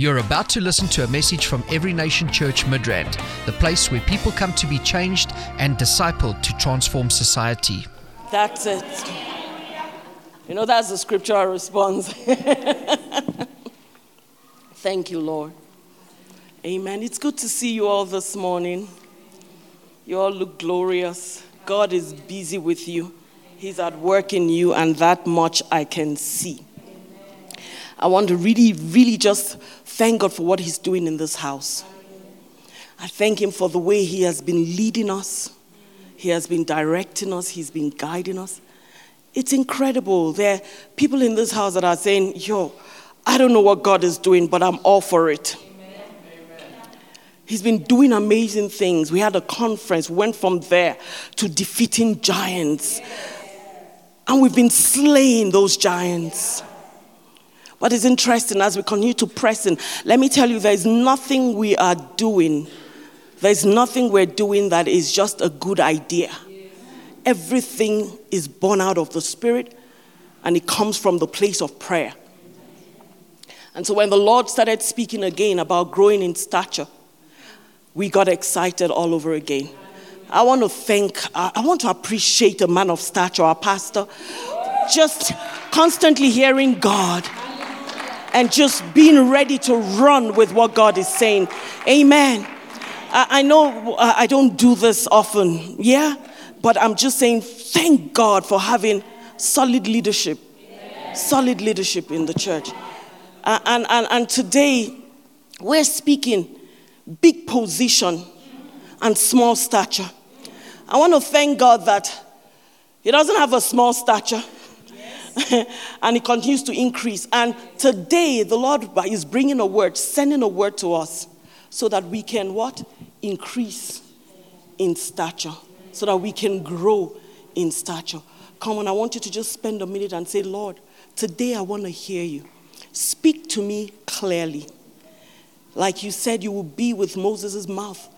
You're about to listen to a message from Every Nation Church Midrand, the place where people come to be changed and discipled to transform society. That's it. You know, that's the scriptural response. Thank you, Lord. Amen. It's good to see you all this morning. You all look glorious. God is busy with you, He's at work in you, and that much I can see. I want to really, really just thank God for what He's doing in this house. I thank Him for the way He has been leading us, He has been directing us, He's been guiding us. It's incredible. There are people in this house that are saying, Yo, I don't know what God is doing, but I'm all for it. He's been doing amazing things. We had a conference, went from there to defeating giants. And we've been slaying those giants. But it's interesting as we continue to press in. Let me tell you, there's nothing we are doing, there's nothing we're doing that is just a good idea. Everything is born out of the Spirit and it comes from the place of prayer. And so when the Lord started speaking again about growing in stature, we got excited all over again. I want to thank, I want to appreciate a man of stature, our pastor, just constantly hearing God and just being ready to run with what God is saying. Amen. I, know uh, I don't do this often, yeah, but I'm just saying thank God for having solid leadership, solid leadership in the church. Uh, and, and, and today, we're speaking big position and small stature. I want to thank God that He doesn't have a small stature. and it continues to increase. And today, the Lord is bringing a word, sending a word to us so that we can what? Increase in stature, so that we can grow in stature. Come on, I want you to just spend a minute and say, Lord, today I want to hear you. Speak to me clearly. Like you said, you will be with Moses' mouth.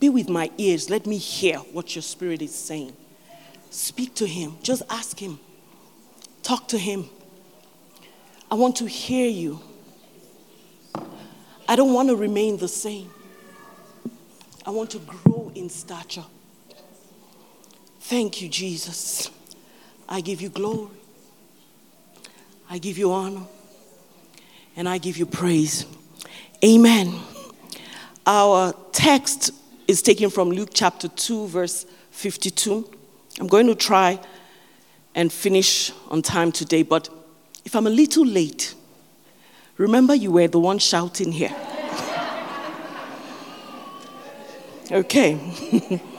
Be with my ears. Let me hear what your spirit is saying. Speak to him. Just ask him. Talk to him. I want to hear you. I don't want to remain the same. I want to grow in stature. Thank you, Jesus. I give you glory. I give you honor. And I give you praise. Amen. Our text is taken from Luke chapter 2, verse 52. I'm going to try and finish on time today, but if I'm a little late, remember you were the one shouting here. okay.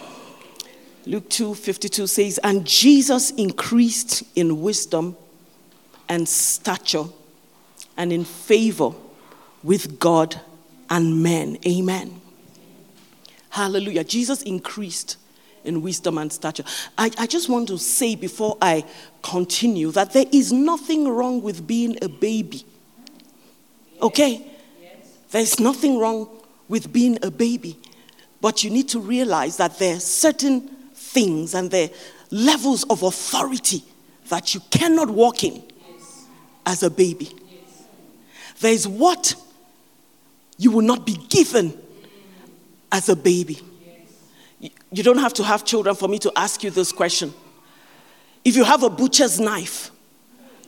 Luke 2 52 says, And Jesus increased in wisdom and stature and in favor with God and men. Amen. Hallelujah. Jesus increased in wisdom and stature. I, I just want to say before I continue that there is nothing wrong with being a baby. Okay? There's nothing wrong with being a baby. But you need to realize that there are certain things and there are levels of authority that you cannot walk in as a baby. There's what you will not be given as a baby. You don't have to have children for me to ask you this question. If you have a butcher's knife,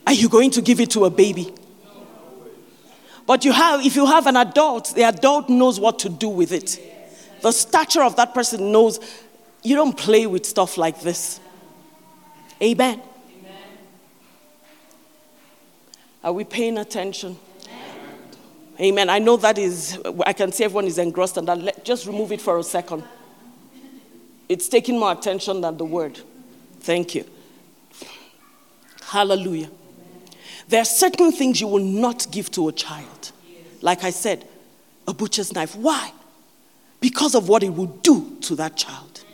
are you going to give it to a baby? But you have, if you have an adult, the adult knows what to do with it. The stature of that person knows you don't play with stuff like this. Amen. Amen. Are we paying attention? Amen. I know that is, I can see everyone is engrossed and that. Let, just remove it for a second. It's taking more attention than the word. Thank you. Hallelujah. There are certain things you will not give to a child. Like I said, a butcher's knife. Why? Because of what it will do to that child.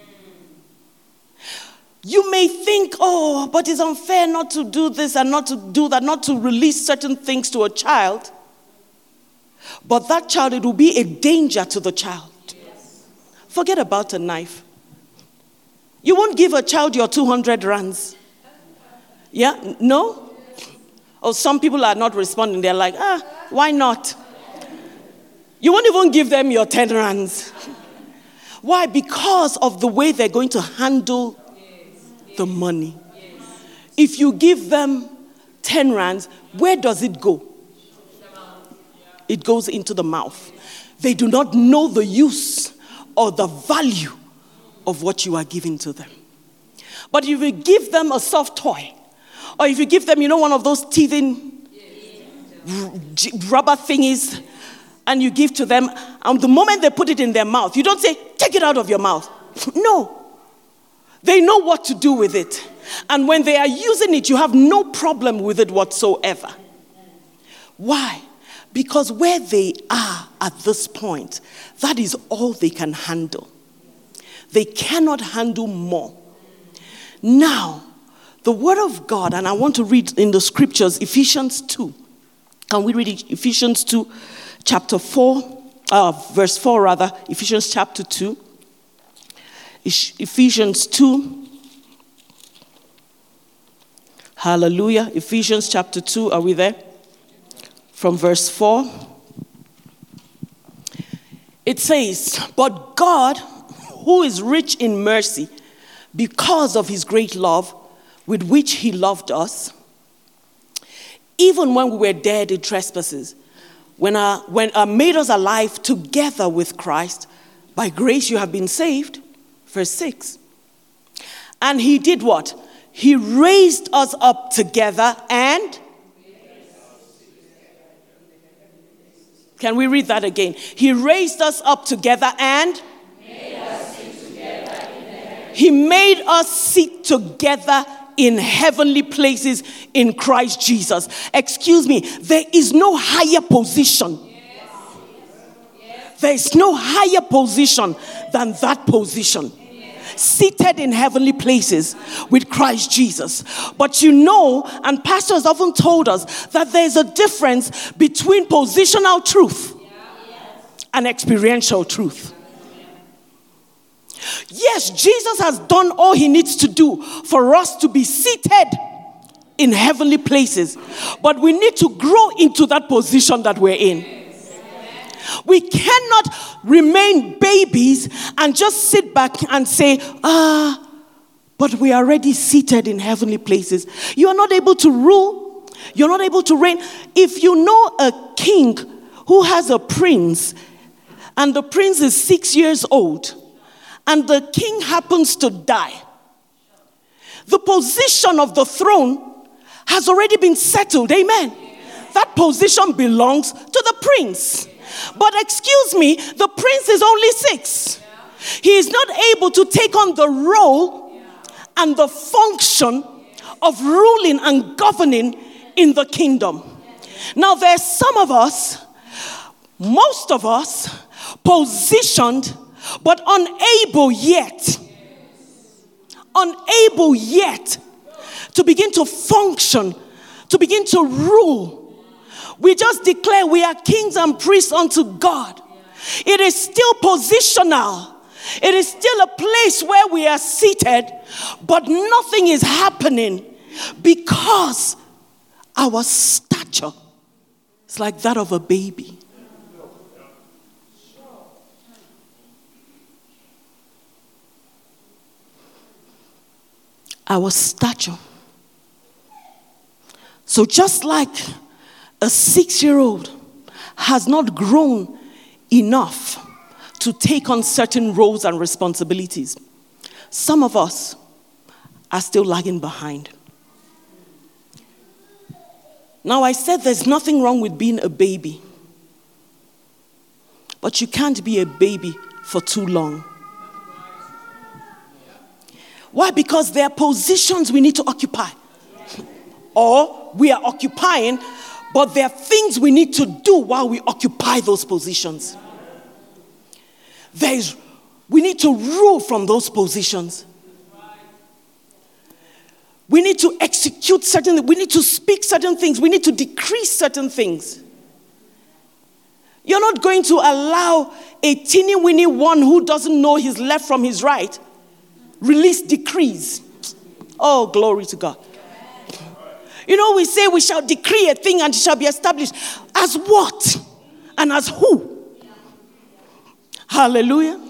You may think, oh, but it's unfair not to do this and not to do that, not to release certain things to a child. But that child, it will be a danger to the child. Forget about a knife. You won't give a child your 200 rands. Yeah? No? Or some people are not responding. They're like, ah, why not? You won't even give them your 10 rands. Why? Because of the way they're going to handle the money. If you give them 10 rands, where does it go? It goes into the mouth. They do not know the use or the value of what you are giving to them. But if you give them a soft toy, or if you give them, you know, one of those teething rubber thingies, and you give to them, and the moment they put it in their mouth, you don't say, take it out of your mouth. No. They know what to do with it. And when they are using it, you have no problem with it whatsoever. Why? Because where they are at this point, that is all they can handle. They cannot handle more. Now, the Word of God, and I want to read in the scriptures Ephesians 2. Can we read Ephesians 2, chapter 4, uh, verse 4 rather, Ephesians chapter 2. Ephesians 2. Hallelujah. Ephesians chapter 2. Are we there? From verse 4. It says, But God, who is rich in mercy, because of his great love with which he loved us, even when we were dead in trespasses, when, our, when our made us alive together with Christ, by grace you have been saved. Verse 6. And he did what? He raised us up together and. Can we read that again? He raised us up together and. He made us sit together in heavenly places in Christ Jesus. Excuse me, there is no higher position. There is no higher position than that position. Seated in heavenly places with Christ Jesus. But you know, and pastors often told us that there's a difference between positional truth and experiential truth. Yes, Jesus has done all he needs to do for us to be seated in heavenly places, but we need to grow into that position that we're in. We cannot remain babies and just sit back and say, ah, but we are already seated in heavenly places. You are not able to rule, you're not able to reign. If you know a king who has a prince, and the prince is six years old, and the king happens to die, the position of the throne has already been settled. Amen. That position belongs to the prince. But excuse me, the prince is only six. He is not able to take on the role and the function of ruling and governing in the kingdom. Now, there's some of us, most of us, positioned but unable yet, unable yet to begin to function, to begin to rule. We just declare we are kings and priests unto God. It is still positional. It is still a place where we are seated, but nothing is happening because our stature is like that of a baby. Our stature. So, just like a six year old has not grown enough to take on certain roles and responsibilities, some of us are still lagging behind. Now, I said there's nothing wrong with being a baby, but you can't be a baby for too long. Why? Because there are positions we need to occupy. Or we are occupying, but there are things we need to do while we occupy those positions. There is, we need to rule from those positions. We need to execute certain, we need to speak certain things, we need to decrease certain things. You're not going to allow a teeny weeny one who doesn't know his left from his right release decrees. Oh, glory to God. You know, we say we shall decree a thing and it shall be established. As what? And as who? Hallelujah.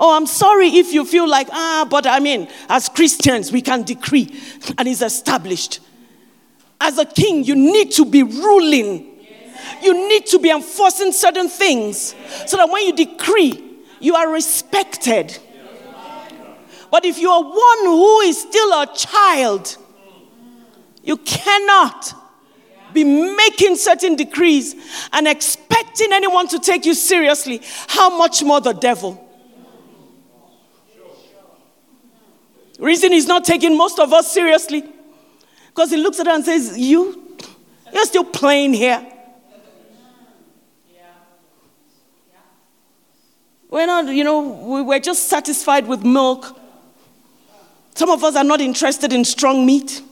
Oh, I'm sorry if you feel like, ah, but I mean, as Christians, we can decree and it's established. As a king, you need to be ruling. You need to be enforcing certain things so that when you decree, you are respected. But if you are one who is still a child, you cannot be making certain decrees and expecting anyone to take you seriously. How much more the devil? Reason he's not taking most of us seriously because he looks at us and says, You, you're still playing here. We're not, you know, we're just satisfied with milk. Some of us are not interested in strong meat.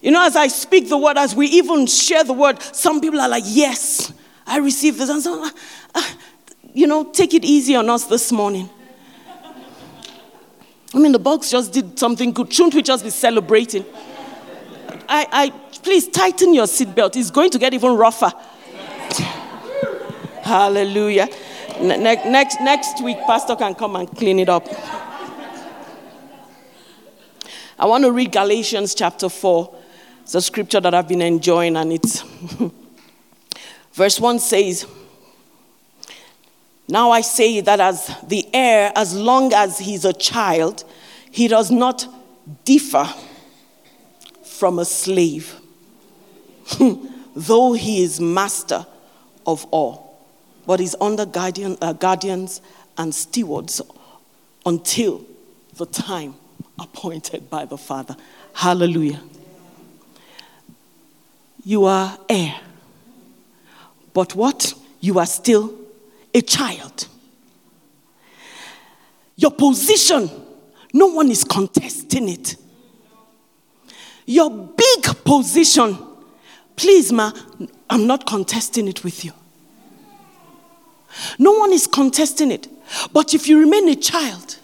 You know, as I speak the word, as we even share the word, some people are like, Yes, I received this. And so, uh, you know, take it easy on us this morning. I mean, the box just did something good. Shouldn't we just be celebrating? I, I please tighten your seatbelt. It's going to get even rougher. Hallelujah. Ne- next, next week, Pastor can come and clean it up. I want to read Galatians chapter 4. It's a scripture that I've been enjoying, and it's verse 1 says, now I say that as the heir, as long as he's a child, he does not differ from a slave, though he is master of all, but is under guardian, uh, guardians and stewards until the time appointed by the Father. Hallelujah. You are heir. But what? You are still a child. Your position, no one is contesting it. Your big position, please, ma, I'm not contesting it with you. No one is contesting it. But if you remain a child,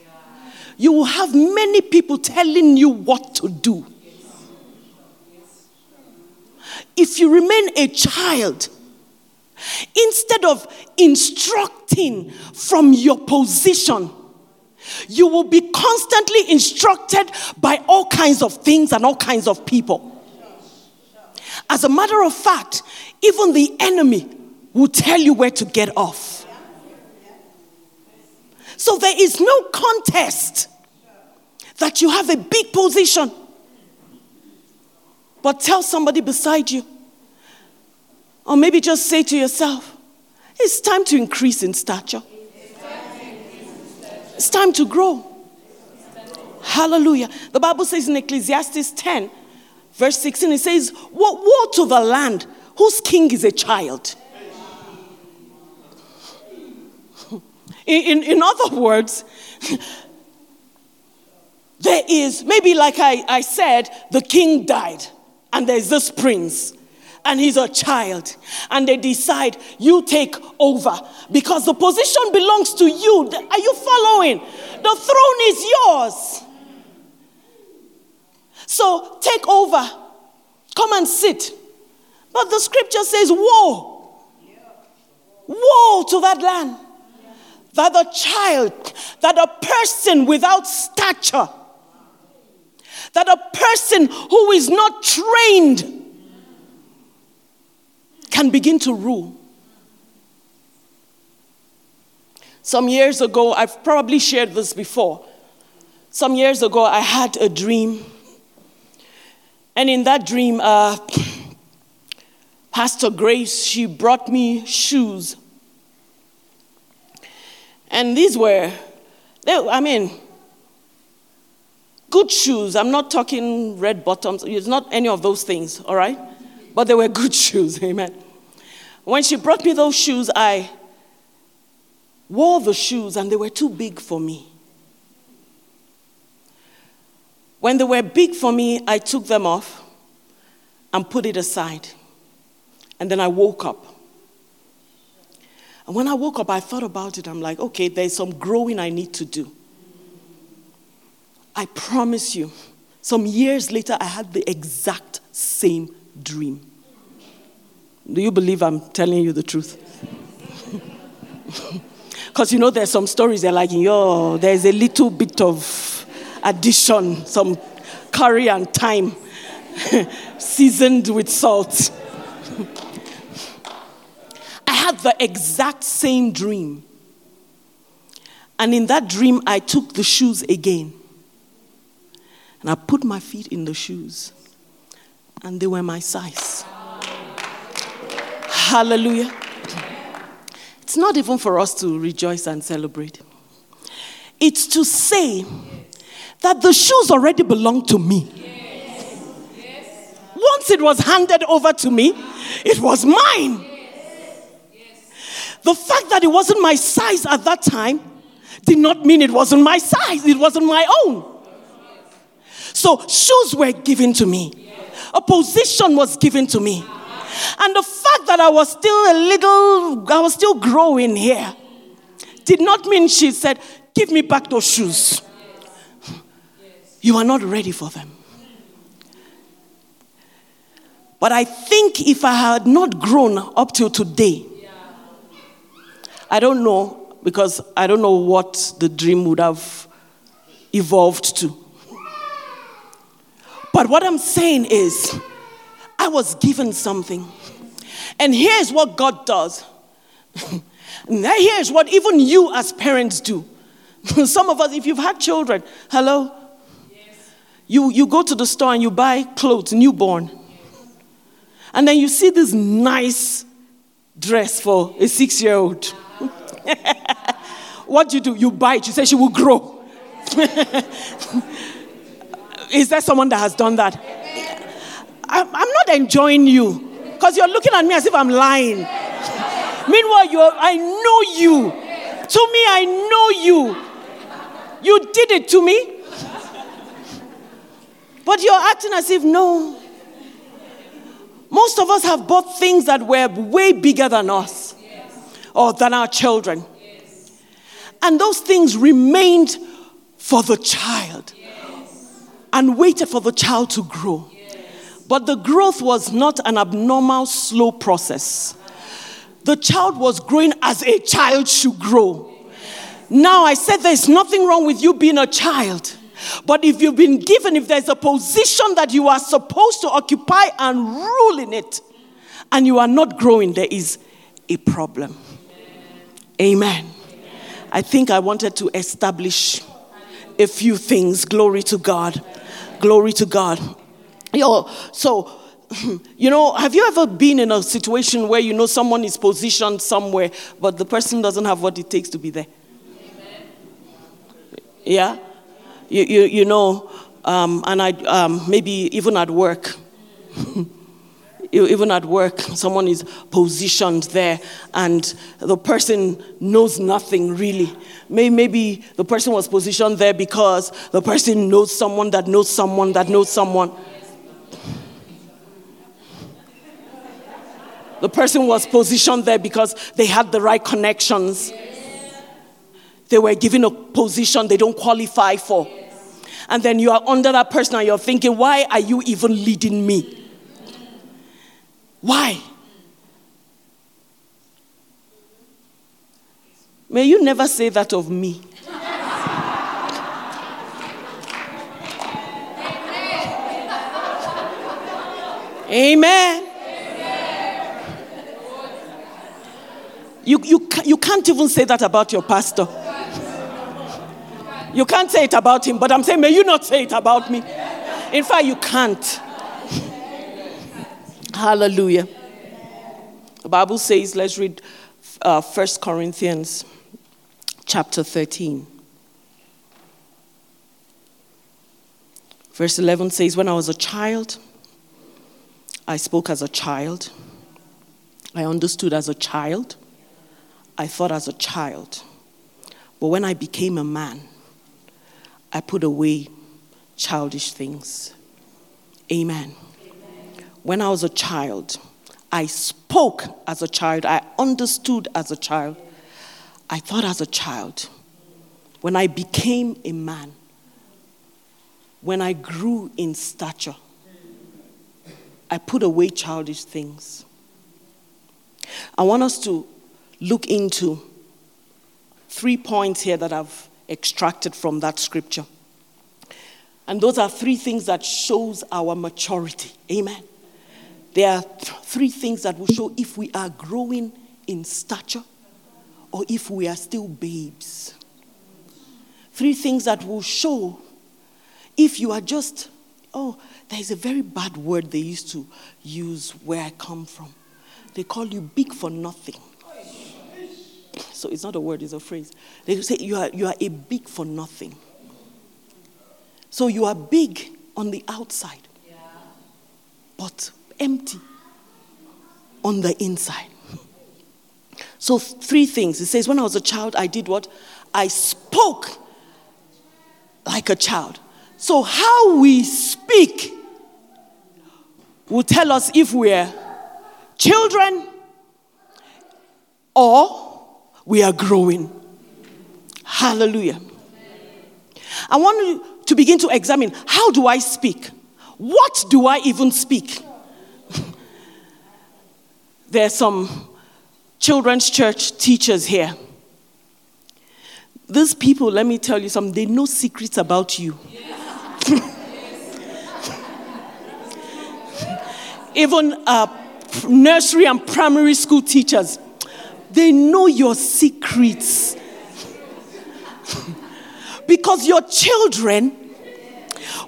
you will have many people telling you what to do. If you remain a child, Instead of instructing from your position, you will be constantly instructed by all kinds of things and all kinds of people. As a matter of fact, even the enemy will tell you where to get off. So there is no contest that you have a big position. But tell somebody beside you, or maybe just say to yourself, it's time to increase in stature. It's time to grow. Hallelujah. The Bible says in Ecclesiastes 10, verse 16, it says, What Woe to the land whose king is a child. In, in, other words, there is, maybe like I, I said, the king died, and there's this prince and he's a child. And they decide, you take over because the position belongs to you. Are you following? The throne is yours. So take over. Come and sit. But the scripture says, Woe! Woe to that land. That a child, that a person without stature, that a person who is not trained can begin to rule. Some years ago, I've probably shared this before. Some years ago, I had a dream. And in that dream, uh, Pastor Grace, she brought me shoes. And these were, they, I mean, good shoes. I'm not talking red bottoms, it's not any of those things, all right? but they were good shoes. Amen. When she brought me those shoes, I wore the shoes and they were too big for me. When they were big for me, I took them off and put it aside. And then I woke up. And when I woke up, I thought about it. I'm like, okay, there's some growing I need to do. I promise you, some years later, I had the exact same dream. Do you believe I'm telling you the truth? Because you know, there's some stories they're like, yo, there's a little bit of addition, some curry and thyme seasoned with salt. I had the exact same dream. And in that dream, I took the shoes again. And I put my feet in the shoes. And they were my size. Hallelujah. It's not even for us to rejoice and celebrate. It's to say that the shoes already belong to me. Once it was handed over to me, it was mine. The fact that it wasn't my size at that time did not mean it wasn't my size, it wasn't my own. So, shoes were given to me, a position was given to me. And the fact that I was still a little, I was still growing here, did not mean she said, Give me back those shoes. You are not ready for them. But I think if I had not grown up till today, I don't know, because I don't know what the dream would have evolved to. But what I'm saying is, I was given something. And here's what God does. here's what even you as parents do. Some of us, if you've had children, hello? Yes. You, you go to the store and you buy clothes, newborn. And then you see this nice dress for a six year old. what do you do? You it. You say she will grow. Is there someone that has done that? I'm, not enjoying you because you're looking at me as if I'm lying. Meanwhile, you're, I know you. To me, I know you. You did it to me. But you're acting as if no. Most of us have bought things that were way bigger than us or than our children. And those things remained for the child and waited for the child to grow. But the growth was not an abnormal, slow process. The child was growing as a child should grow. Now, I said there's nothing wrong with you being a child. But if you've been given, if there's a position that you are supposed to occupy and rule in it, and you are not growing, there is a problem. Amen. I think I wanted to establish a few things. Glory to God. Glory to God. Yo, so you know, have you ever been in a situation where you know someone is positioned somewhere, but the person doesn't have what it takes to be there? Yeah? You, you, you know, um, and I, um, maybe even at work. even at work, someone is positioned there and the person knows nothing really. Maybe the person was positioned there because the person knows someone that knows someone that knows someone. The person was positioned there because they had the right connections. They were given a position they don't qualify for. And then you are under that person and you're thinking, why are you even leading me? Why? May you never say that of me. Amen. You, you, you can't even say that about your pastor. You can't say it about him, but I'm saying, may you not say it about me. In fact, you can't. Hallelujah. The Bible says, let's read uh, 1 Corinthians chapter 13. Verse 11 says, When I was a child, I spoke as a child, I understood as a child, I thought as a child. But when I became a man, I put away childish things. Amen. When I was a child, I spoke as a child, I understood as a child, I thought as a child. When I became a man, when I grew in stature, I put away childish things. I want us to look into three points here that I've extracted from that scripture. And those are three things that shows our maturity. Amen. There are th- three things that will show if we are growing in stature or if we are still babes. Three things that will show if you are just, oh, there's a very bad word they used to use where I come from. They call you big for nothing. So it's not a word, it's a phrase. They say you are, you are a big for nothing. So you are big on the outside, but empty on the inside. So, three things. It says, When I was a child, I did what? I spoke like a child. So, how we speak will tell us if we're children or we are growing. Hallelujah. I want you to begin to examine how do I speak? What do I even speak? There are some children's church teachers here. These people, let me tell you something, they know secrets about you. Even uh, nursery and primary school teachers, they know your secrets. because your children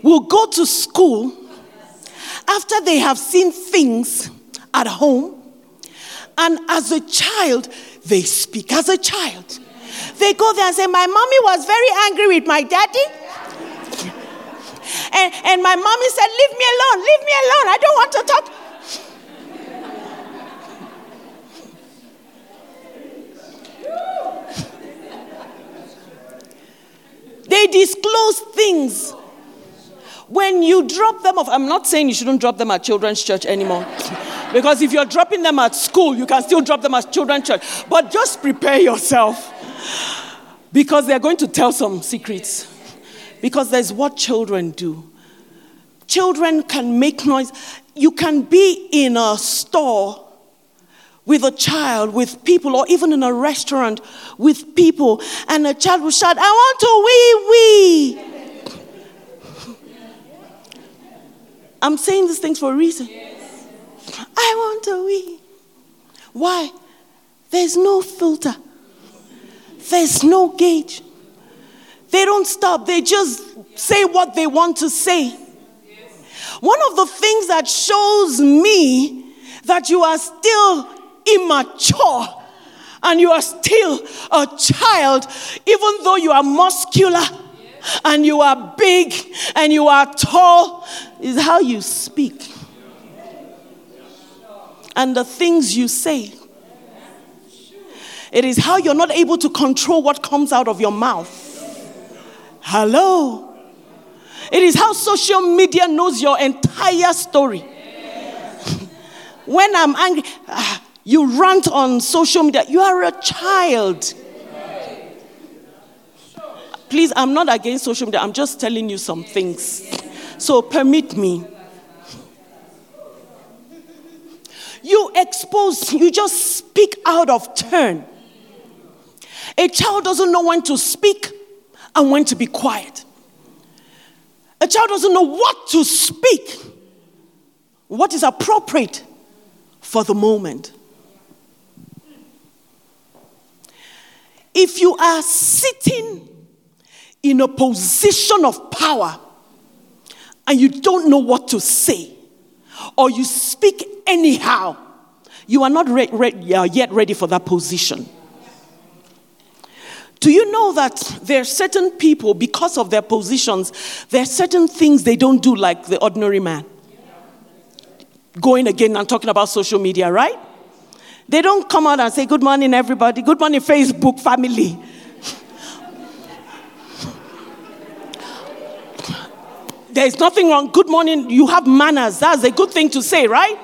will go to school after they have seen things at home and as a child, they speak as a child. They go there and say, My mommy was very angry with my daddy. And, and my mommy said, Leave me alone, leave me alone. I don't want to talk. They disclose things. When you drop them off, I'm not saying you shouldn't drop them at children's church anymore. Because if you're dropping them at school, you can still drop them at children's church. But just prepare yourself. Because they're going to tell some secrets. Because there's what children do. Children can make noise. You can be in a store with a child, with people, or even in a restaurant with people, and a child will shout, I want to wee wee. I'm saying these things for a reason. I want to wee. Why? There's no filter, there's no gauge. They don't stop, they just say what they want to say. One of the things that shows me that you are still immature and you are still a child, even though you are muscular and you are big and you are tall, is how you speak and the things you say. It is how you're not able to control what comes out of your mouth. Hello. It is how social media knows your entire story. when I'm angry, ah, you rant on social media. You are a child. Please, I'm not against social media. I'm just telling you some things. So permit me. You expose, you just speak out of turn. A child doesn't know when to speak and when to be quiet. A child doesn't know what to speak, what is appropriate for the moment. If you are sitting in a position of power and you don't know what to say, or you speak anyhow, you are not re- re- uh, yet ready for that position. Do you know that there are certain people, because of their positions, there are certain things they don't do like the ordinary man? Going again and talking about social media, right? They don't come out and say, Good morning, everybody. Good morning, Facebook family. There's nothing wrong. Good morning. You have manners. That's a good thing to say, right?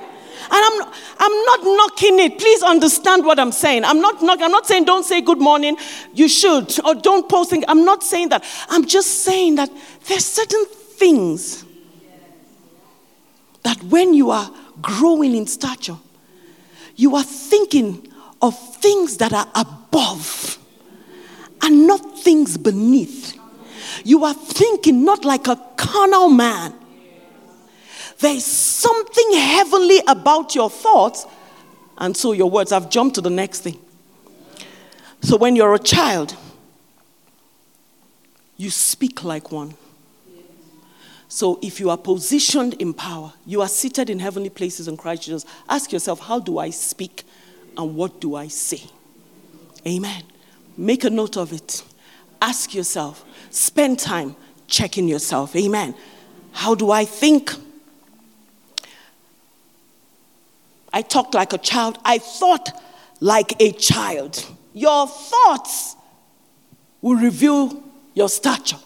And I'm, I'm not knocking it. Please understand what I'm saying. I'm not, knock, I'm not saying don't say good morning. You should. Or don't post things. I'm not saying that. I'm just saying that there's certain things that when you are growing in stature, you are thinking of things that are above and not things beneath. You are thinking not like a carnal man. There's something heavenly about your thoughts, and so your words. I've jumped to the next thing. So when you're a child, you speak like one. So if you are positioned in power, you are seated in heavenly places in Christ Jesus, ask yourself, how do I speak and what do I say? Amen. Make a note of it. Ask yourself. Spend time checking yourself. Amen. How do I think? I talked like a child. I thought like a child. Your thoughts will reveal your stature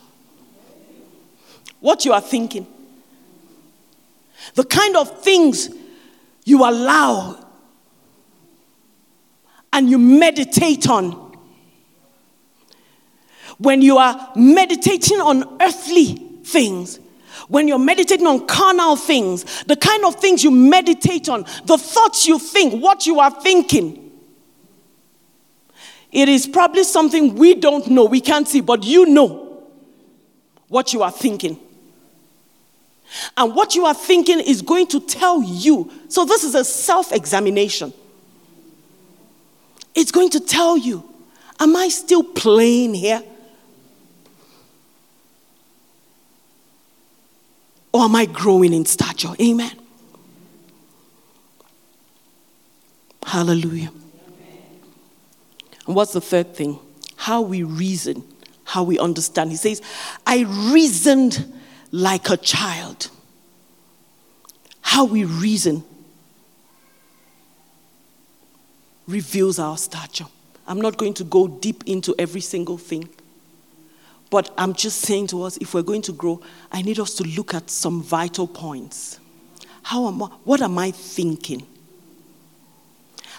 what you are thinking, the kind of things you allow and you meditate on. When you are meditating on earthly things, when you're meditating on carnal things, the kind of things you meditate on, the thoughts you think, what you are thinking, it is probably something we don't know, we can't see, but you know what you are thinking. And what you are thinking is going to tell you. So, this is a self examination. It's going to tell you Am I still playing here? Or am I growing in stature? Amen. Hallelujah. And what's the third thing? How we reason, how we understand. He says, I reasoned like a child. How we reason reveals our stature. I'm not going to go deep into every single thing. But I'm just saying to us if we're going to grow, I need us to look at some vital points. How am I, what am I thinking?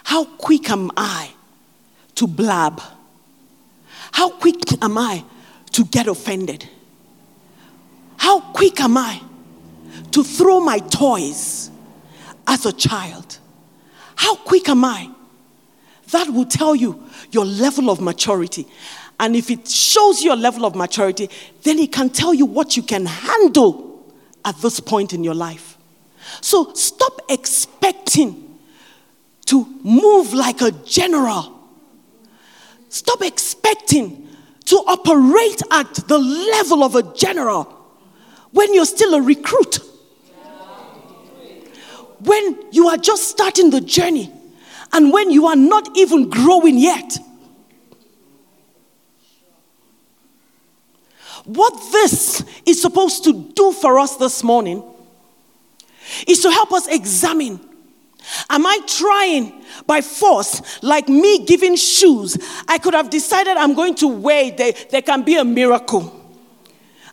How quick am I to blab? How quick am I to get offended? How quick am I to throw my toys as a child? How quick am I? That will tell you your level of maturity. And if it shows your level of maturity, then it can tell you what you can handle at this point in your life. So stop expecting to move like a general. Stop expecting to operate at the level of a general when you're still a recruit, when you are just starting the journey, and when you are not even growing yet. What this is supposed to do for us this morning is to help us examine Am I trying by force, like me giving shoes? I could have decided I'm going to wait, there, there can be a miracle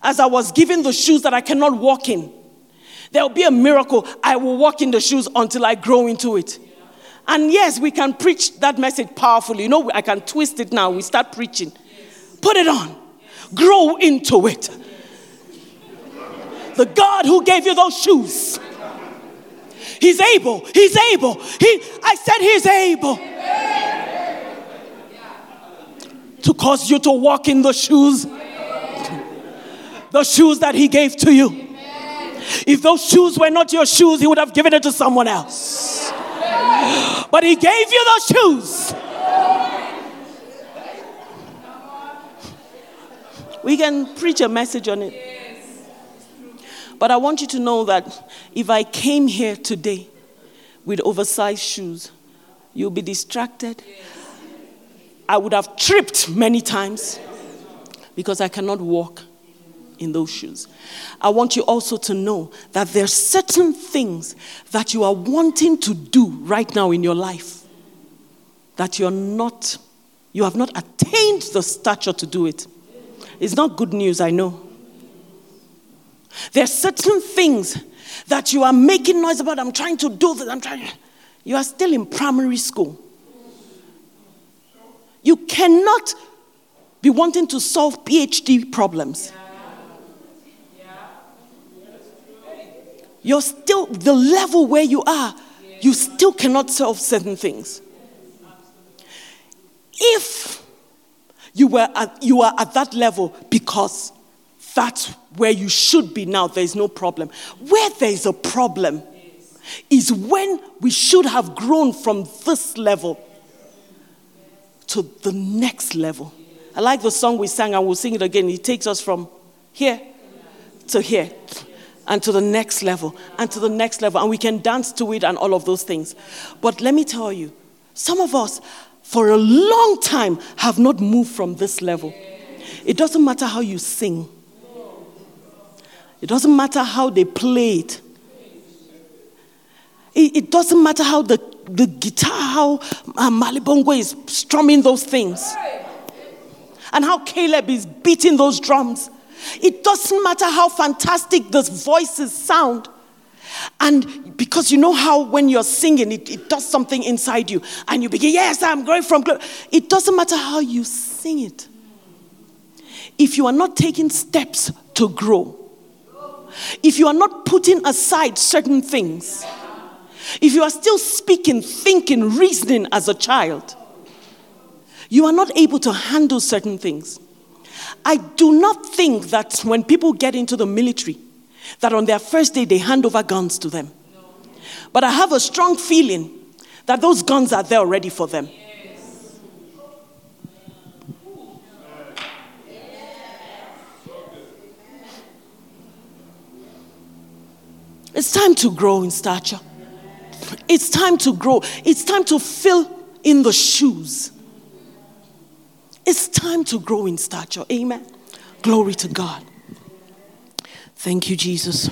as I was given the shoes that I cannot walk in. There will be a miracle. I will walk in the shoes until I grow into it. And yes, we can preach that message powerfully. You know, I can twist it now. We start preaching. Put it on, grow into it. The God who gave you those shoes, He's able. He's able. He, I said, He's able to cause you to walk in the shoes the shoes that He gave to you. If those shoes were not your shoes, He would have given it to someone else. But He gave you those shoes. We can preach a message on it. But I want you to know that if I came here today with oversized shoes, you'll be distracted. I would have tripped many times because I cannot walk in those shoes. I want you also to know that there are certain things that you are wanting to do right now in your life that you're not, you have not attained the stature to do it. It's not good news, I know. There are certain things that you are making noise about. I'm trying to do this. I'm trying. You are still in primary school. You cannot be wanting to solve PhD problems. you're still the level where you are, you still cannot solve certain things. If you were at, you are at that level because that's where you should be now. There's no problem. Where there is a problem is when we should have grown from this level to the next level. I like the song we sang, and we'll sing it again. It takes us from here to here and to the next level and to the next level. And we can dance to it and all of those things. But let me tell you, some of us, for a long time, have not moved from this level. It doesn't matter how you sing, it doesn't matter how they play it. It, doesn't matter how the, the guitar, how uh, Malibongo is strumming those things, and how Caleb is beating those drums. It doesn't matter how fantastic those voices sound. And because you know how when you're singing, it, it does something inside you, and you begin, Yes, I'm going from glory. It doesn't matter how you sing it. If you are not taking steps to grow, if you are not putting aside certain things, if you are still speaking, thinking, reasoning as a child, you are not able to handle certain things. I do not think that when people get into the military, that on their first day they hand over guns to them. But I have a strong feeling that those guns are there already for them. It's time to grow in stature. It's time to grow. It's time to fill in the shoes. It's time to grow in stature. Amen. Glory to God. Thank you, Jesus.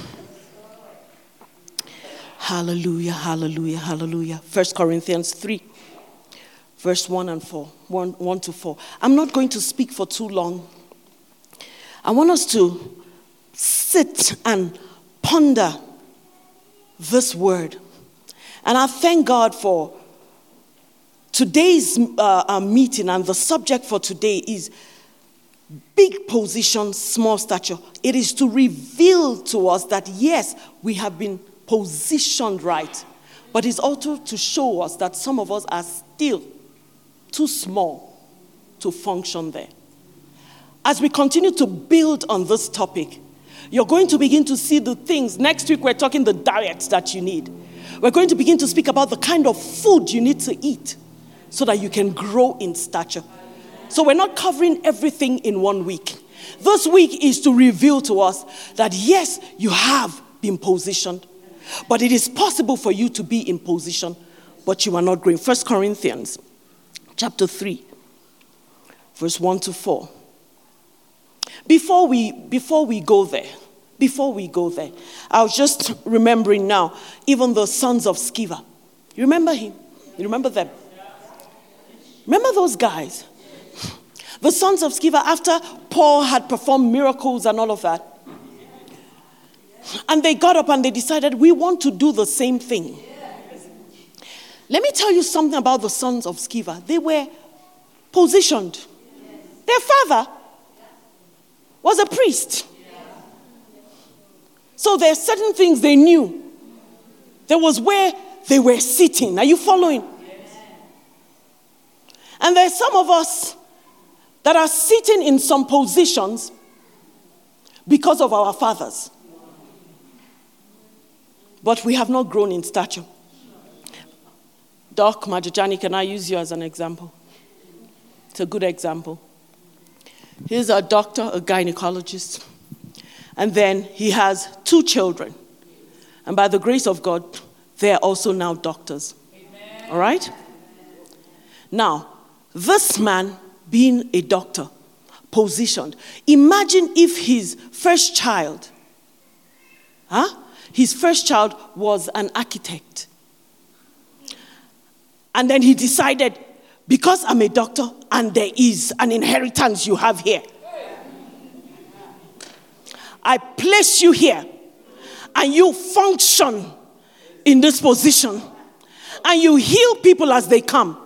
Hallelujah, hallelujah, hallelujah. First Corinthians 3, verse 1 and 4. 1, 1 to 4. I'm not going to speak for too long. I want us to sit and ponder this word. And I thank God for Today's uh, uh, meeting and the subject for today is big position, small stature. It is to reveal to us that yes, we have been positioned right, but it's also to show us that some of us are still too small to function there. As we continue to build on this topic, you're going to begin to see the things. Next week, we're talking the diets that you need. We're going to begin to speak about the kind of food you need to eat so that you can grow in stature. So we're not covering everything in one week. This week is to reveal to us that yes, you have been positioned, but it is possible for you to be in position, but you are not growing. First Corinthians chapter 3, verse 1 to 4. Before we, before we go there, before we go there, I was just remembering now, even the sons of Sceva. You remember him? You remember them? Remember those guys? The sons of Sceva, after Paul had performed miracles and all of that, and they got up and they decided, we want to do the same thing. Let me tell you something about the sons of Sceva. They were positioned. Their father was a priest. So there are certain things they knew. There was where they were sitting. Are you following? And there's some of us that are sitting in some positions because of our fathers. But we have not grown in stature. Doc Majajani, can I use you as an example? It's a good example. He's a doctor, a gynecologist, and then he has two children. And by the grace of God, they're also now doctors. Amen. All right? Now, this man, being a doctor, positioned. Imagine if his first child, huh? His first child was an architect. And then he decided, because I'm a doctor and there is an inheritance you have here, I place you here and you function in this position and you heal people as they come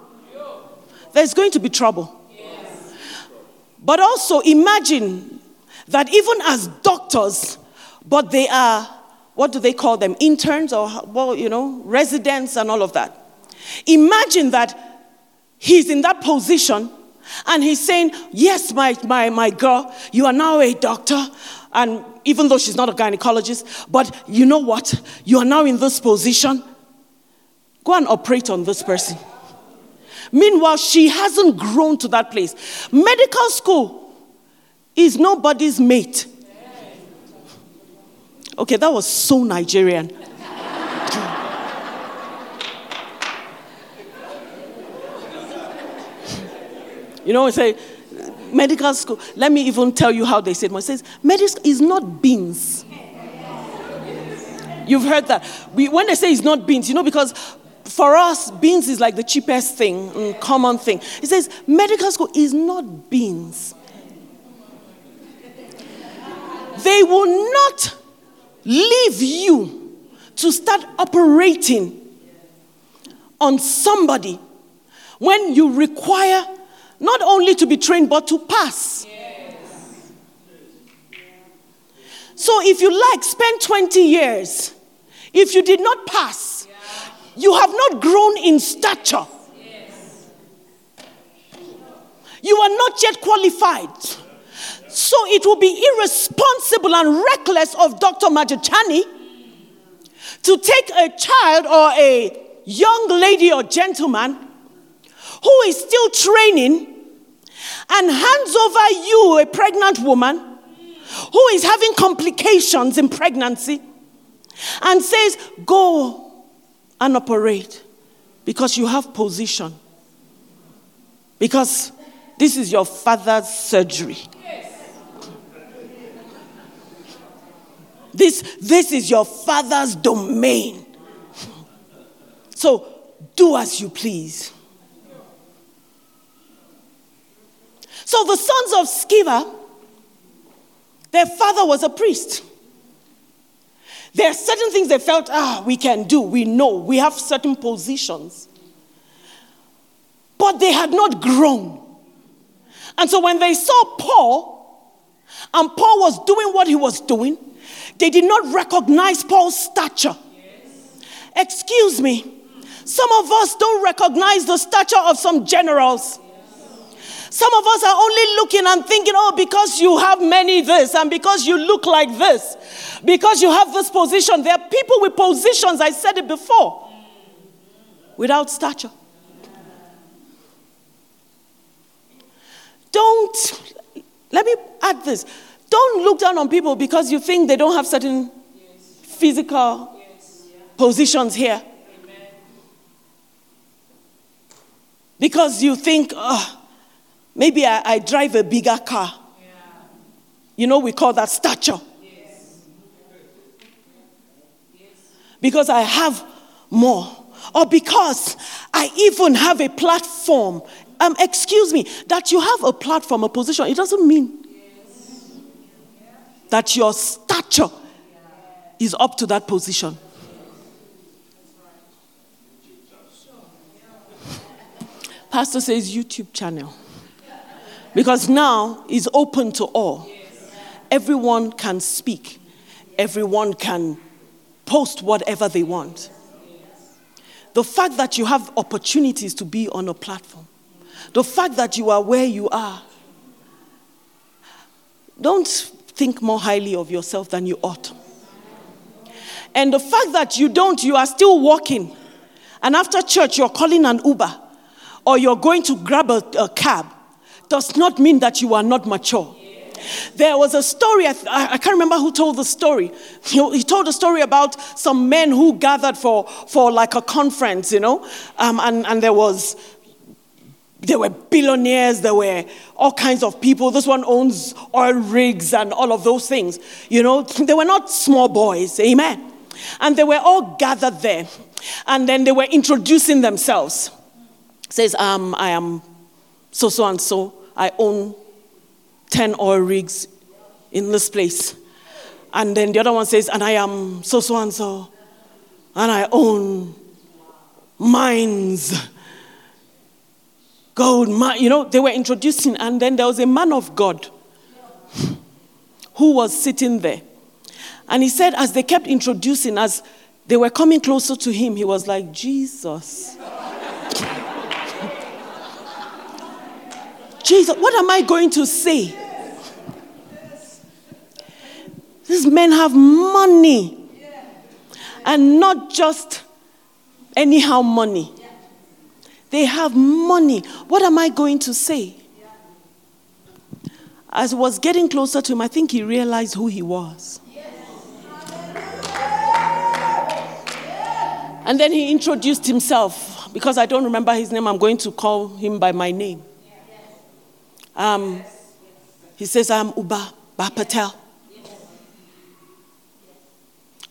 there's going to be trouble. But also imagine that even as doctors, but they are, what do they call them? Interns or, well, you know, residents and all of that. Imagine that he's in that position And he's saying, Yes, my, my, my girl, you are now a doctor. And even though she's not a gynecologist, but you know what? You are now in this position. Go and operate on this person. Meanwhile, she hasn't grown to that place. Medical school is nobody's mate. Okay, that was so Nigerian. you know, we say medical school. Let me even tell you how they say it. It says medical is not beans. You've heard that. We, when they say it's not beans, you know, because for us, beans is like the cheapest thing, mm, common thing. It says medical school is not beans. They will not leave you to start operating on somebody when you require not only to be trained but to pass. So if you like, spend 20 years. If you did not pass, you have not grown in stature. You are not yet qualified. So it will be irresponsible and reckless of Dr. Majachani to take a child or a young lady or gentleman who is still training and hands over you, a pregnant woman who is having complications in pregnancy, and says, Go and operate because you have position. Because this is your father's surgery. This, this is your father's domain. So do as you please. So the sons of Sceva, their father was a priest. There are certain things they felt, ah, we can do, we know, we have certain positions. But they had not grown. And so when they saw Paul, and Paul was doing what he was doing, they did not recognize Paul's stature. Excuse me. Some of us don't recognize the stature of some generals. Some of us are only looking and thinking, oh, because you have many this, and because you look like this, because you have this position. There are people with positions, I said it before, without stature. Don't, let me add this. Don't look down on people because you think they don't have certain physical positions here. Because you think, oh, maybe I, I, drive a bigger car. You know, we call that stature. Because I have more. Or because I even have a platform. Um, excuse me, that you have a platform, a position, it doesn't mean that your stature is up to that position. Pastor says YouTube channel. Because now it's open to all. Everyone can speak, everyone can post whatever they want. The fact that you have opportunities to be on a platform, the fact that you are where you are, don't think more highly of yourself than you ought. And the fact that you don't, you are still walking, and after church you're calling an Uber or you're going to grab a, a cab, does not mean that you are not mature. There was a story, I, can't remember who told the story. He, he, told a story about some men who gathered for, for like a conference, you know, um, and, and there was there were billionaires, there were all kinds of people. This one owns oil rigs and all of those things. You know, they were not small boys, amen. And they were all gathered there. And then they were introducing themselves. Says, um, I am so so and so. I own 10 oil rigs in this place. And then the other one says, and I am so so and so. And I own mines gold, mine. you know, they were introducing, and then there was a man of God who was sitting there. And he said, as they kept introducing, as they were coming closer to him, he was like, Jesus. Jesus, what am I going to say? These men have money. And not just anyhow money. They have money. What am I going to say? As I was getting closer to him, I think he realized who he was. And then he introduced himself. Because I don't remember his name, I'm going to call him by my name. Um, he says, I'm Uba Bapetel.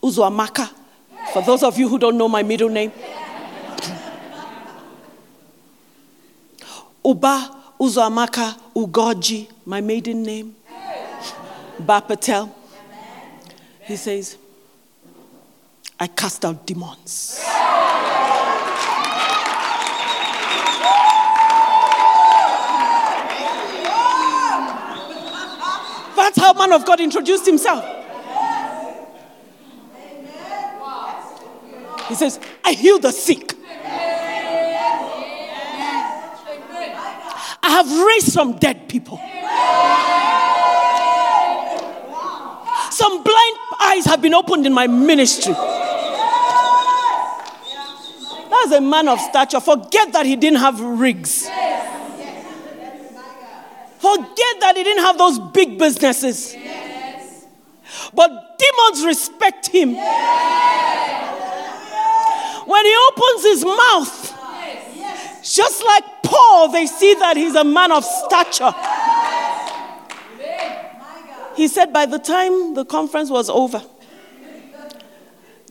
Uzoamaka, for those of you who don't know my middle name. Uba Uzoamaka Ugoji, my maiden name. Bapetel. He says, I cast out demons. That's how man of God introduced himself. He says, I heal the sick. I have raised some dead people. Some blind eyes have been opened in my ministry. That's a man of stature. Forget that he didn't have rigs. Forget that he didn't have those big businesses. But demons respect him. When he opens his mouth, just like Paul, they see that he's a man of stature. He said by the time the conference was over,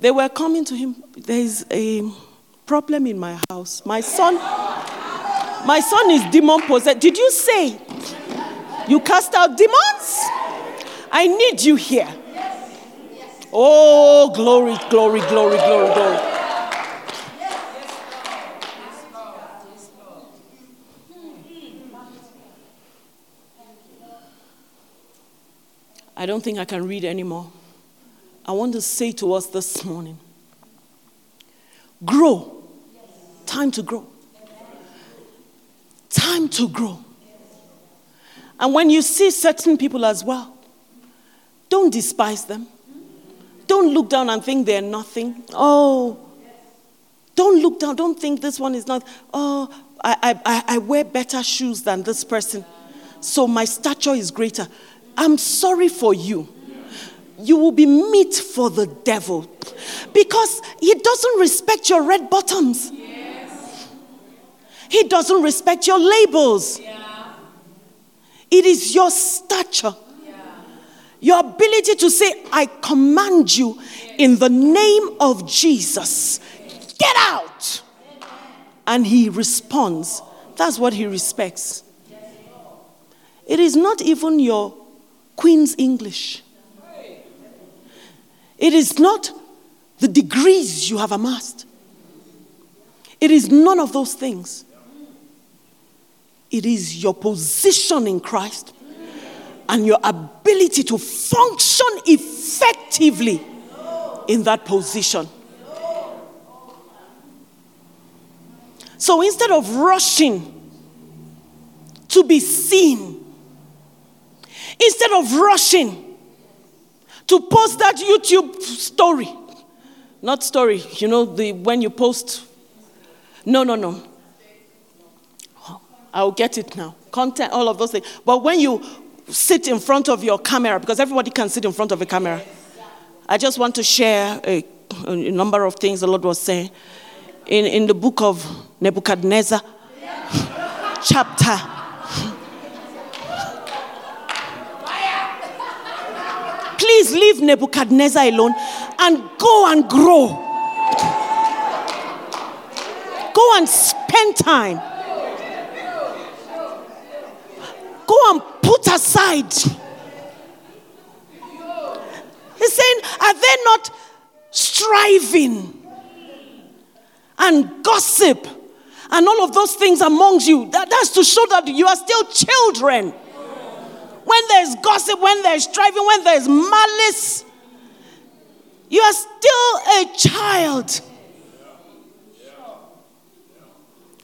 they were coming to him. There's a problem in my house. My son, my son is demon possessed. Did you say you cast out demons? I need you here. Oh, glory, glory, glory, glory, glory. I don't think I can read anymore. I want to say to us this morning grow. Time to grow. Time to grow. And when you see certain people as well, don't despise them. Don't look down and think they're nothing. Oh, don't look down. Don't think this one is not. Oh, I, I, I wear better shoes than this person. So my stature is greater. I'm sorry for you. You will be meat for the devil because he doesn't respect your red bottoms. He doesn't respect your labels. It is your stature. Your ability to say, I command you in the name of Jesus, get out. And he responds. That's what he respects. It is not even your Queen's English, it is not the degrees you have amassed, it is none of those things. It is your position in Christ and your ability to function effectively in that position. So instead of rushing to be seen, instead of rushing to post that YouTube story, not story, you know, the when you post, no, no, no. I'll get it now. Content, all of those things. But when you sit in front of your camera, because everybody can sit in front of a camera, I just want to share a, a number of things the Lord was saying. In, in the book of Nebuchadnezzar, chapter. Please leave Nebuchadnezzar alone and go and grow. Go and spend time. Go and put aside. He's saying, Are they not striving and gossip and all of those things amongst you? That, that's to show that you are still children. When there's gossip, when there's striving, when there's malice, you are still a child.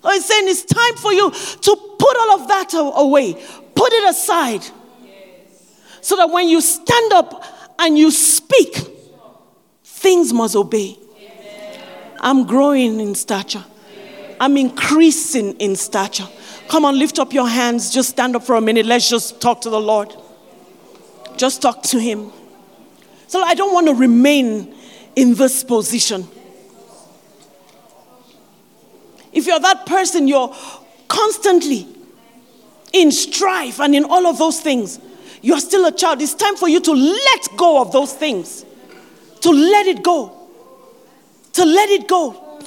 Oh, he's saying it's time for you to put all of that away, put it aside. So that when you stand up and you speak, things must obey. I'm growing in stature. I'm increasing in stature. Come on, lift up your hands. Just stand up for a minute. Let's just talk to the Lord. Just talk to Him. So I don't want to remain in this position. If you're that person, you're constantly in strife and in all of those things. You're still a child. It's time for you to let go of those things, to let it go, to let it go.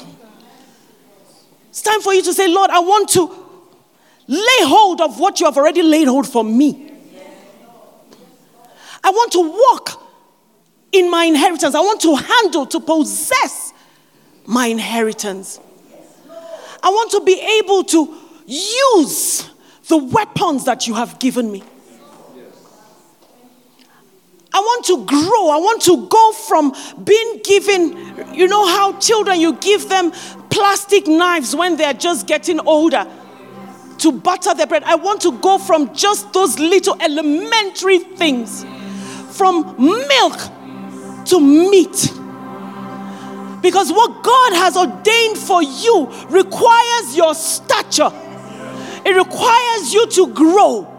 It's time for you to say, Lord, I want to lay hold of what you have already laid hold for me. I want to walk in my inheritance. I want to handle, to possess my inheritance. I want to be able to use the weapons that you have given me. I want to grow. I want to go from being given, you know, how children, you give them plastic knives when they're just getting older to butter their bread. I want to go from just those little elementary things, from milk to meat. Because what God has ordained for you requires your stature, it requires you to grow.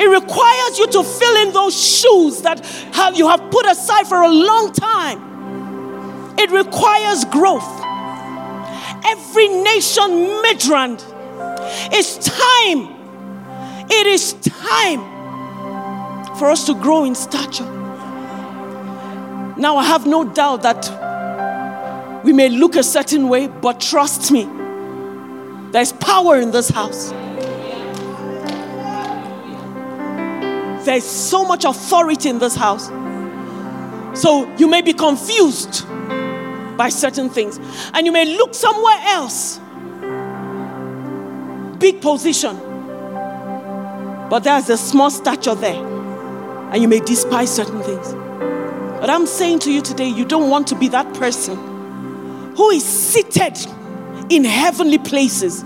It requires you to fill in those shoes that have, you have put aside for a long time. It requires growth. Every nation midrand. It's time. It is time for us to grow in stature. Now, I have no doubt that we may look a certain way, but trust me, there's power in this house. There's so much authority in this house. So you may be confused by certain things, and you may look somewhere else. Big position, but there's a small stature there, and you may despise certain things. But I'm saying to you today, you don't want to be that person who is seated in heavenly places,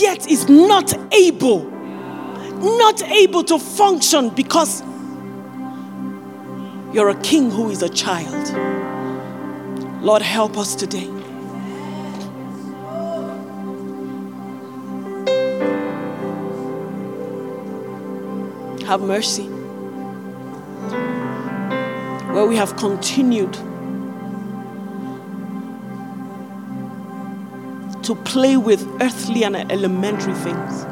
yet is not able, not able to function because you're a king who is a child. Lord, help us today. Have mercy where we have continued to play with earthly and elementary things,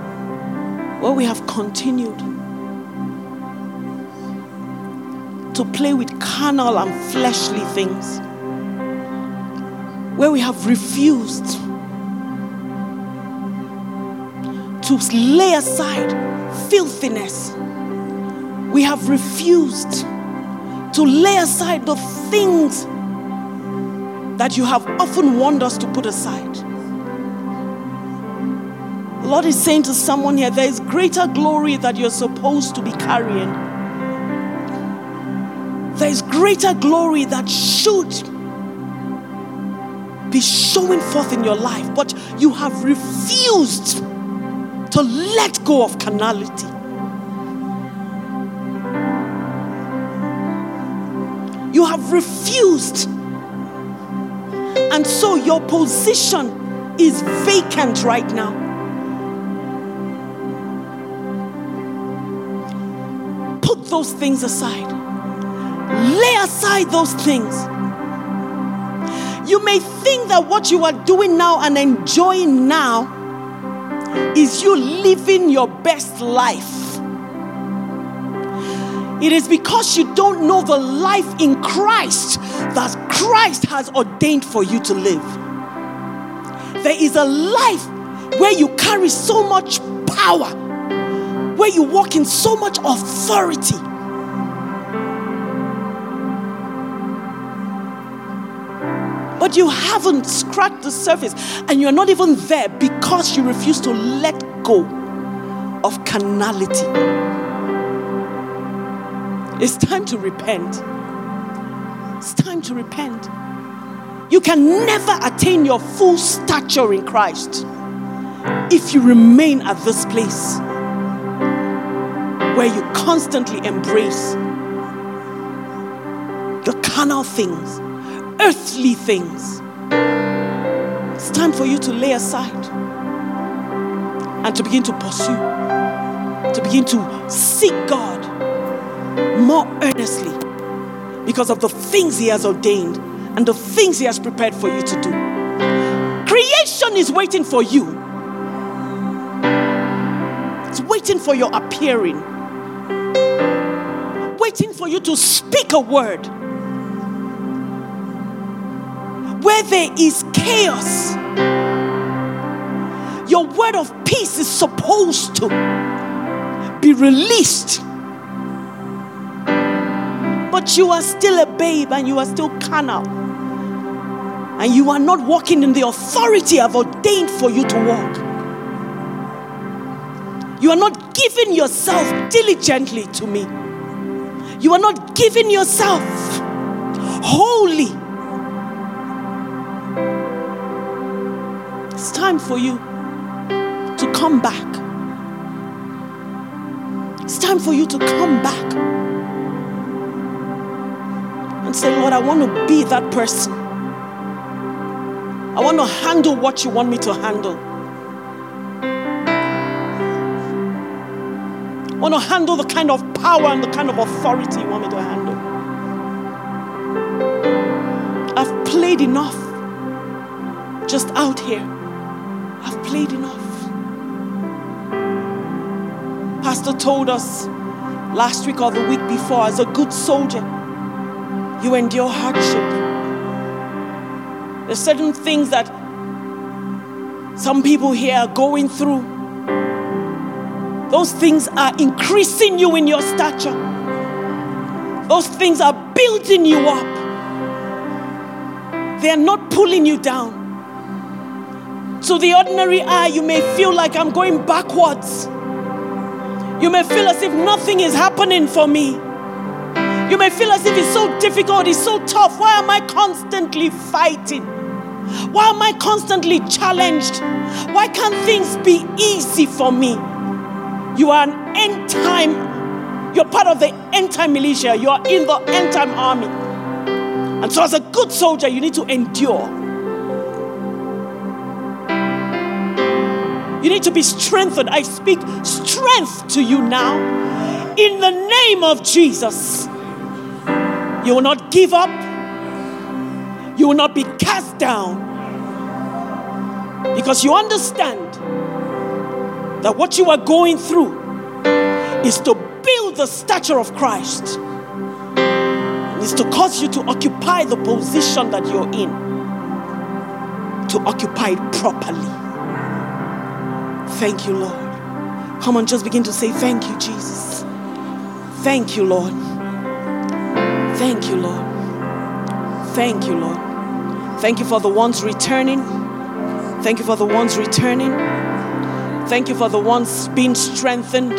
where we have continued to play with carnal and fleshly things, where we have refused to lay aside filthiness, we have refused to lay aside the things that you have often warned us to put aside. The Lord is saying to someone here, there is greater glory that you're supposed to be carrying. There is greater glory that should be showing forth in your life, but you have refused to let go of carnality. You have refused. And so your position is vacant right now. Those things aside. Lay aside those things. You may think that what you are doing now and enjoying now is you living your best life. It is because you don't know the life in Christ that Christ has ordained for you to live. There is a life where you carry so much power, where you walk in so much authority. But you haven't scratched the surface and you're not even there because you refuse to let go of carnality. It's time to repent. It's time to repent. You can never attain your full stature in Christ if you remain at this place where you constantly embrace the carnal things, earthly things, it's time for you to lay aside and to begin to pursue, to begin to seek God more earnestly because of the things He has ordained and the things He has prepared for you to do. Creation is waiting for you, it's waiting for your appearing, waiting for you to speak a word. Where there is chaos, your word of peace is supposed to be released but you are still a babe and you are still carnal. And you are not walking in the authority I've ordained for you to walk. You are not giving yourself diligently to me. You are not giving yourself wholly. It's time for you to come back. It's time for you to come back and say, Lord, I want to be that person. I want to handle what you want me to handle. Want to handle the kind of power and the kind of authority you want me to handle. I've played enough just out here. I've played enough. Pastor told us last week or the week before, as a good soldier, you endure hardship. There's certain things that some people here are going through. Those things are increasing you in your stature. Those things are building you up. They are not pulling you down. To the ordinary eye, you may feel like I'm going backwards. You may feel as if nothing is happening for me. You may feel as if it's so difficult, it's so tough. Why am I constantly fighting? Why am I constantly challenged? Why can't things be easy for me? You are an end time, you're part of the end time militia, you are in the end time army. And so, as a good soldier, you need to endure. You need to be strengthened. I speak strength to you now in the name of Jesus. You will not give up. You will not be cast down. Because you understand that what you are going through is to build the stature of Christ. And is to cause you to occupy the position that you're in. To occupy it properly. Thank you, Lord. Come on, just begin to say, Thank you, Jesus. Thank you, Lord. Thank you, Lord. Thank you, Lord. Thank you for the ones returning. Thank you for the ones returning. Thank you for the ones being strengthened.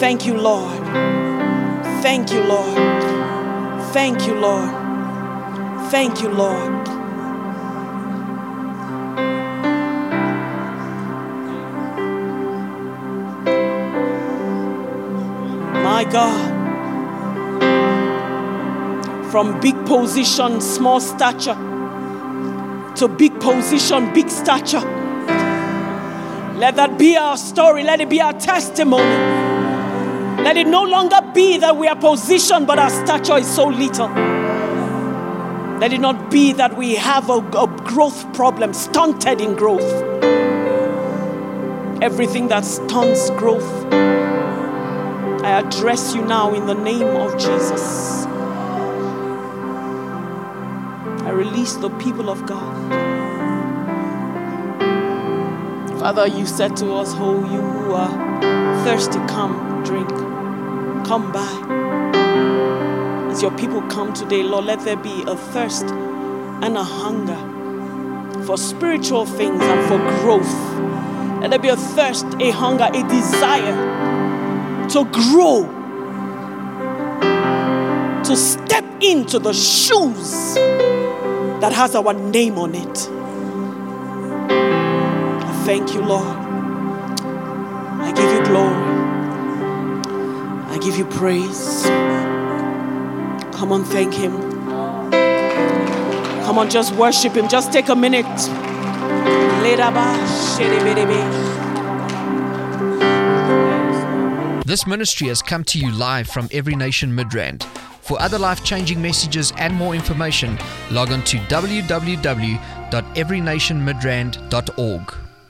Thank you, Lord. Thank you, Lord. Thank you, Lord. Thank you, Lord. My God from big position, small stature, to big position, big stature. Let that be our story. Let it be our testimony. Let it no longer be that we are positioned, but our stature is so little. Let it not be that we have a, a growth problem, stunted in growth. Everything that stunts growth, I address you now in the name of Jesus. I release the people of God. Father, you said to us, Oh, you who are thirsty, come, drink, come by. As your people come today, Lord, let there be a thirst and a hunger for spiritual things and for growth. Let there be a thirst, a hunger, a desire to grow, to step into the shoes that has our name on it. Thank you, Lord. I give you glory. I give you praise. Come on, thank Him. Come on, just worship Him. Just take a minute. This ministry has come to you live from Every Nation Midrand. For other life changing messages and more information, log on to www.everynationmidrand.org.